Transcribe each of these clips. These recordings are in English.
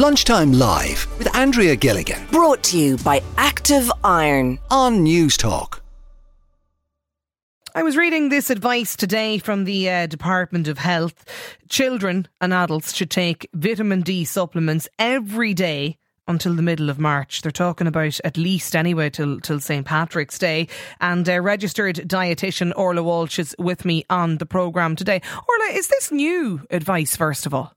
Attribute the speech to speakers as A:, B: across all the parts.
A: Lunchtime Live with Andrea Gilligan
B: Brought to you by Active Iron.
A: on Newstalk.
C: I was reading this advice today from the uh, Department of Health. Children and adults should take vitamin D supplements every day until the middle of March. They're talking about at least anyway till till St Patrick's Day. And uh, registered dietitian Orla Walsh is with me on the programme today. Orla, is this new advice first of all?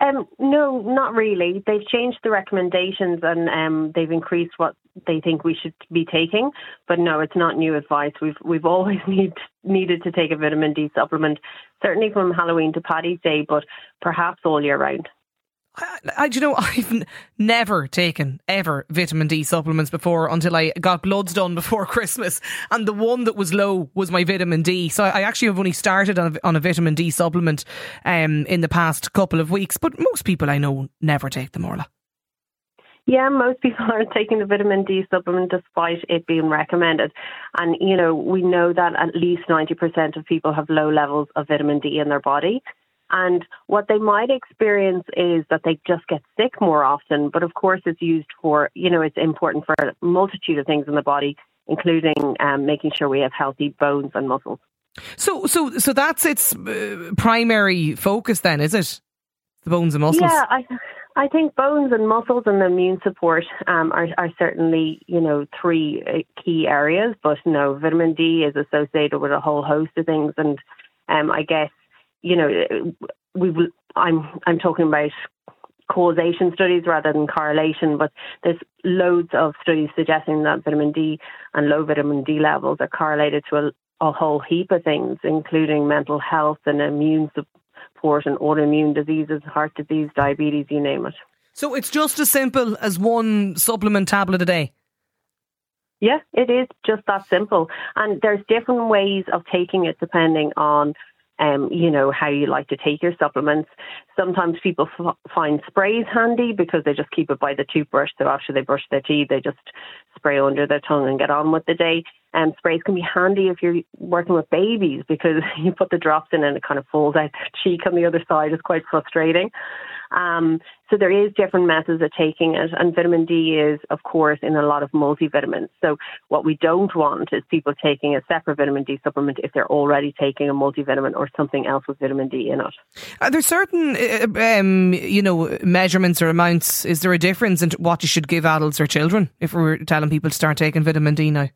D: Um, no, not really. They've changed the recommendations and um, they've increased what they think we should be taking. But no, it's not new advice. We've we've always need, needed to take a vitamin D supplement, certainly from Halloween to Paddy's Day, but perhaps all year round.
C: I, I, do you know, I've n- never taken ever vitamin D supplements before until I got bloods done before Christmas, and the one that was low was my vitamin D. So I actually have only started on a, on a vitamin D supplement um, in the past couple of weeks. But most people I know never take them, Orla.
D: Yeah, most people aren't taking the vitamin D supplement despite it being recommended. And, you know, we know that at least 90% of people have low levels of vitamin D in their body. And what they might experience is that they just get sick more often. But of course, it's used for, you know, it's important for a multitude of things in the body, including um, making sure we have healthy bones and muscles.
C: So, so, so that's its uh, primary focus, then, is it? The bones and muscles.
D: Yeah, I, I think bones and muscles and the immune support um, are, are certainly, you know, three uh, key areas. But no, vitamin D is associated with a whole host of things, and um, I guess you know, we I'm I'm talking about causation studies rather than correlation, but there's loads of studies suggesting that vitamin D and low vitamin D levels are correlated to a, a whole heap of things, including mental health and immune support and autoimmune diseases, heart disease, diabetes, you name it.
C: So it's just as simple as one supplement tablet a day.
D: Yeah, it is just that simple. And there's different ways of taking it depending on um, you know, how you like to take your supplements. Sometimes people f- find sprays handy because they just keep it by the toothbrush. So after they brush their teeth, they just spray under their tongue and get on with the day. And sprays can be handy if you're working with babies because you put the drops in and it kind of falls out the cheek on the other side. It's quite frustrating. Um, so there is different methods of taking it, and vitamin D is, of course, in a lot of multivitamins. So what we don't want is people taking a separate vitamin D supplement if they're already taking a multivitamin or something else with vitamin D in it.
C: Are there certain, uh, um, you know, measurements or amounts? Is there a difference in what you should give adults or children if we're telling people to start taking vitamin D now?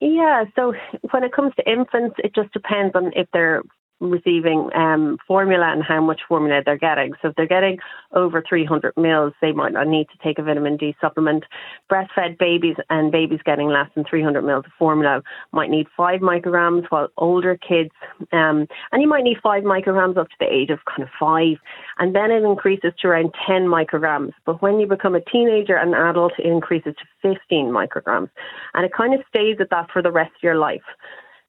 D: Yeah, so when it comes to infants, it just depends on if they're receiving um, formula and how much formula they're getting. So if they're getting over 300 mils, they might not need to take a vitamin D supplement. Breastfed babies and babies getting less than 300 mils of formula might need five micrograms, while older kids, um, and you might need five micrograms up to the age of kind of five, and then it increases to around 10 micrograms. But when you become a teenager and adult, it increases to 15 micrograms, and it kind of stays at that for the rest of your life.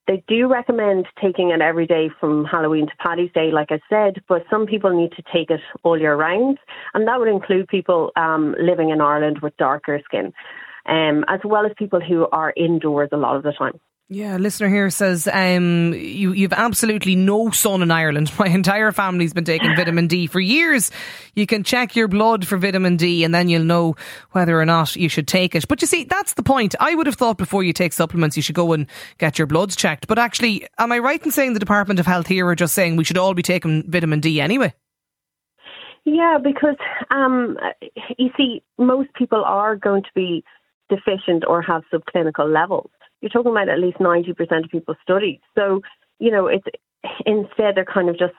D: They do recommend taking it every day from Halloween to Paddy's Day, like I said, but some people need to take it all year round, and that would include people um, living in Ireland with darker skin, um, as well as people who are indoors a lot of the time.
C: Yeah, listener here says um, you you've absolutely no sun in Ireland. My entire family's been taking vitamin D for years. You can check your blood for vitamin D, and then you'll know whether or not you should take it. But you see, that's the point. I would have thought before you take supplements, you should go and get your bloods checked. But actually, am I right in saying the Department of Health here are just saying we should all be taking vitamin D anyway?
D: Yeah, because um, you see, most people are going to be deficient or have subclinical levels you're talking about at least 90% of people studied. So, you know, it's instead they're kind of just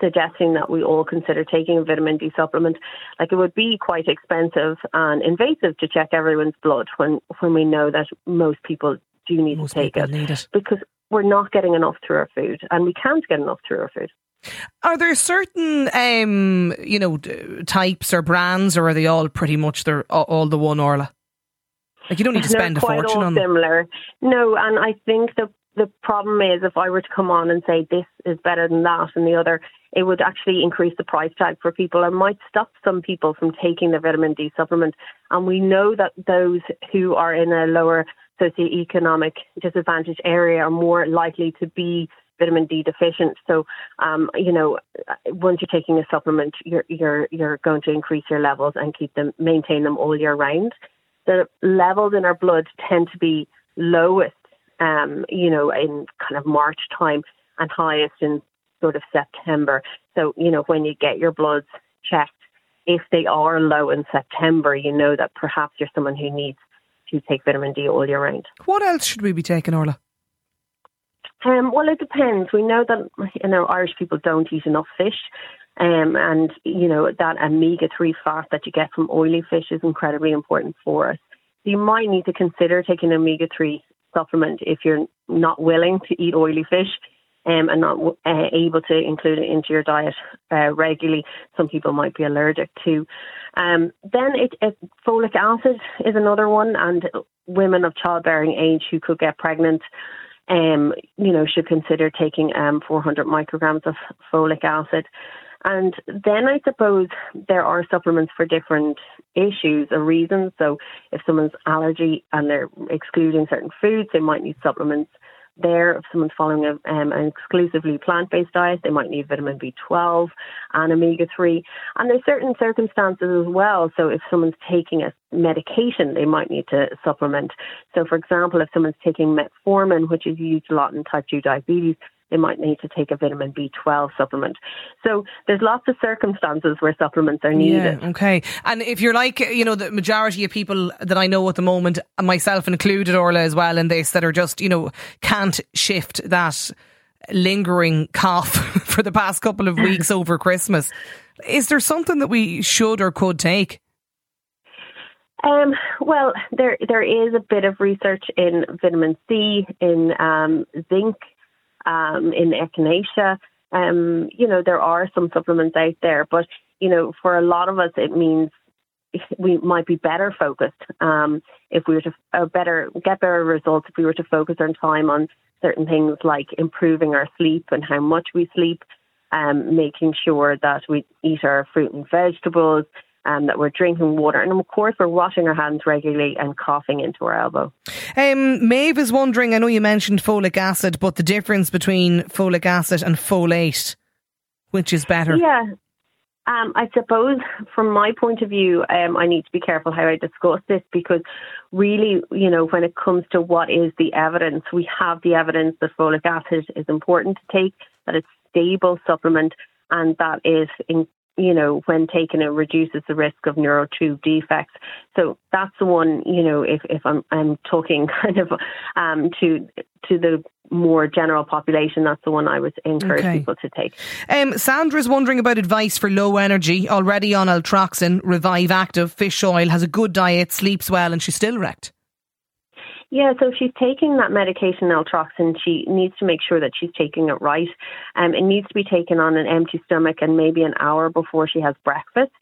D: suggesting that we all consider taking a vitamin D supplement. Like it would be quite expensive and invasive to check everyone's blood when when we know that most people do need
C: most
D: to take it,
C: it
D: because we're not getting enough through our food and we can't get enough through our food.
C: Are there certain, um, you know, types or brands, or are they all pretty much they're all the one Orla? Like you don't need to spend a fortune
D: all
C: on them.
D: similar. No, and I think the the problem is if I were to come on and say this is better than that and the other, it would actually increase the price tag for people and might stop some people from taking the vitamin D supplement. And we know that those who are in a lower socioeconomic disadvantaged area are more likely to be vitamin D deficient. So, um, you know, once you're taking a supplement, you're you're you're going to increase your levels and keep them maintain them all year round. The levels in our blood tend to be lowest, um, you know, in kind of March time and highest in sort of September. So, you know, when you get your bloods checked, if they are low in September, you know that perhaps you're someone who needs to take vitamin D all year round.
C: What else should we be taking, Orla?
D: Um, well, it depends. We know that you know Irish people don't eat enough fish, um, and you know that omega three fat that you get from oily fish is incredibly important for us. So you might need to consider taking an omega three supplement if you're not willing to eat oily fish um, and not uh, able to include it into your diet uh, regularly. Some people might be allergic to. Um, then it, it, folic acid is another one, and women of childbearing age who could get pregnant. Um, you know, should consider taking um, 400 micrograms of folic acid. And then I suppose there are supplements for different issues or reasons. So if someone's allergy and they're excluding certain foods, they might need supplements there. If someone's following a, um, an exclusively plant based diet, they might need vitamin B12 and omega 3. And there's certain circumstances as well. So if someone's taking a medication, they might need to supplement. So, for example, if someone's taking metformin, which is used a lot in type 2 diabetes, they might need to take a vitamin B12 supplement. So there's lots of circumstances where supplements are needed.
C: Yeah, okay. And if you're like, you know, the majority of people that I know at the moment, myself included, Orla as well, in this, that are just, you know, can't shift that lingering cough for the past couple of weeks over Christmas. Is there something that we should or could take?
D: Um, well, there there is a bit of research in vitamin C, in um, zinc, um, in echinacea. Um, you know, there are some supplements out there, but you know, for a lot of us, it means we might be better focused um, if we were to uh, better get better results if we were to focus our time on certain things like improving our sleep and how much we sleep, um, making sure that we eat our fruit and vegetables, um, that we're drinking water, and of course we're washing our hands regularly and coughing into our elbow.
C: Um, Maeve is wondering. I know you mentioned folic acid, but the difference between folic acid and folate, which is better?
D: Yeah. Um, I suppose, from my point of view, um, I need to be careful how I discuss this because, really, you know, when it comes to what is the evidence, we have the evidence that folic acid is important to take, that it's a stable supplement, and that is in, you know, when taken, it reduces the risk of neural tube defects. So that's the one, you know, if, if I'm, I'm talking kind of um, to to the more general population, that's the one I would encourage okay. people to take.
C: Um, Sandra's wondering about advice for low energy, already on Eltroxin, Revive Active, fish oil, has a good diet, sleeps well, and she's still wrecked.
D: Yeah, so if she's taking that medication, Eltroxin, she needs to make sure that she's taking it right. Um, it needs to be taken on an empty stomach and maybe an hour before she has breakfast.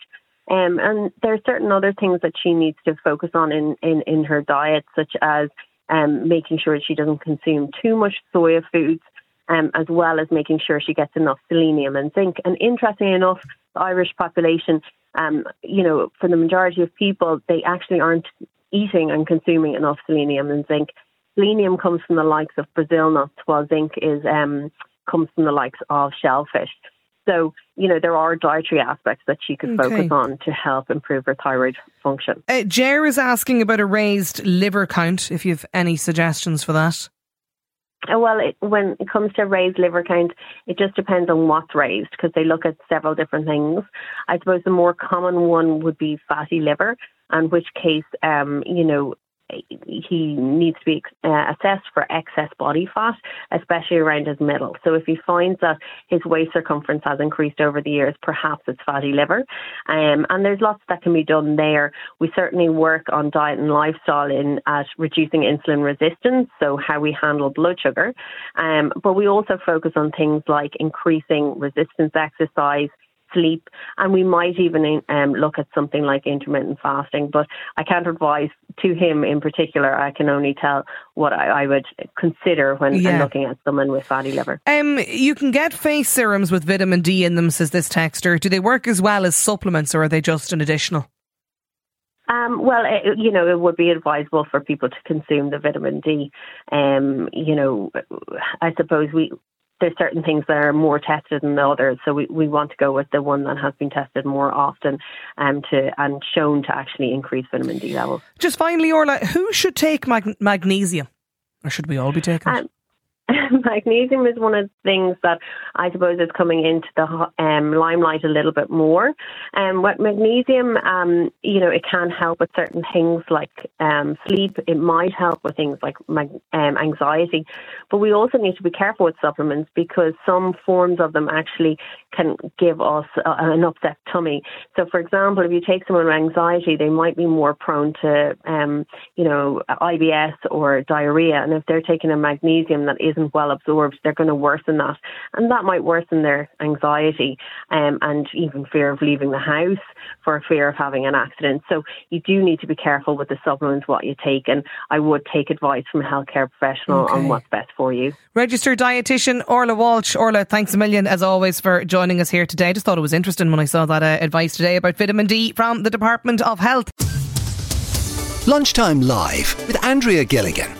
D: Um, and there are certain other things that she needs to focus on in, in, in her diet, such as um, making sure she doesn't consume too much soya foods, um, as well as making sure she gets enough selenium and zinc. And interestingly enough, the Irish population, um, you know, for the majority of people, they actually aren't eating and consuming enough selenium and zinc. Selenium comes from the likes of Brazil nuts, while zinc is um, comes from the likes of shellfish. So, you know, there are dietary aspects that she could okay. focus on to help improve her thyroid function.
C: Uh, Jer is asking about a raised liver count, if you have any suggestions for that.
D: Uh, well, it, when it comes to raised liver count, it just depends on what's raised because they look at several different things. I suppose the more common one would be fatty liver, in which case, um, you know, he needs to be uh, assessed for excess body fat, especially around his middle. So if he finds that his waist circumference has increased over the years, perhaps it's fatty liver. Um, and there's lots that can be done there. We certainly work on diet and lifestyle in at reducing insulin resistance, so how we handle blood sugar. Um, but we also focus on things like increasing resistance exercise sleep, and we might even um, look at something like intermittent fasting. But I can't advise to him in particular. I can only tell what I, I would consider when yeah. looking at someone with fatty liver.
C: Um, you can get face serums with vitamin D in them, says this texter. Do they work as well as supplements, or are they just an additional?
D: Um, well, it, you know, it would be advisable for people to consume the vitamin D. Um, you know, I suppose we there's certain things that are more tested than the others. So we, we want to go with the one that has been tested more often um, to and shown to actually increase vitamin D levels.
C: Just finally, Orla, who should take mag- magnesium? Or should we all be taking it?
D: Um, magnesium is one of the things that I suppose is coming into the um, limelight a little bit more. Um, what magnesium, um, you know, it can help with certain things like um, sleep. It might help with things like um, anxiety, but we also need to be careful with supplements because some forms of them actually can give us a, an upset tummy. So, for example, if you take someone with anxiety, they might be more prone to, um, you know, IBS or diarrhea, and if they're taking a magnesium that isn't isn't well absorbed, they're going to worsen that. And that might worsen their anxiety um, and even fear of leaving the house for fear of having an accident. So you do need to be careful with the supplements, what you take. And I would take advice from a healthcare professional okay. on what's best for you.
C: Registered dietitian Orla Walsh. Orla, thanks a million as always for joining us here today. I just thought it was interesting when I saw that uh, advice today about vitamin D from the Department of Health.
A: Lunchtime Live with Andrea Gilligan.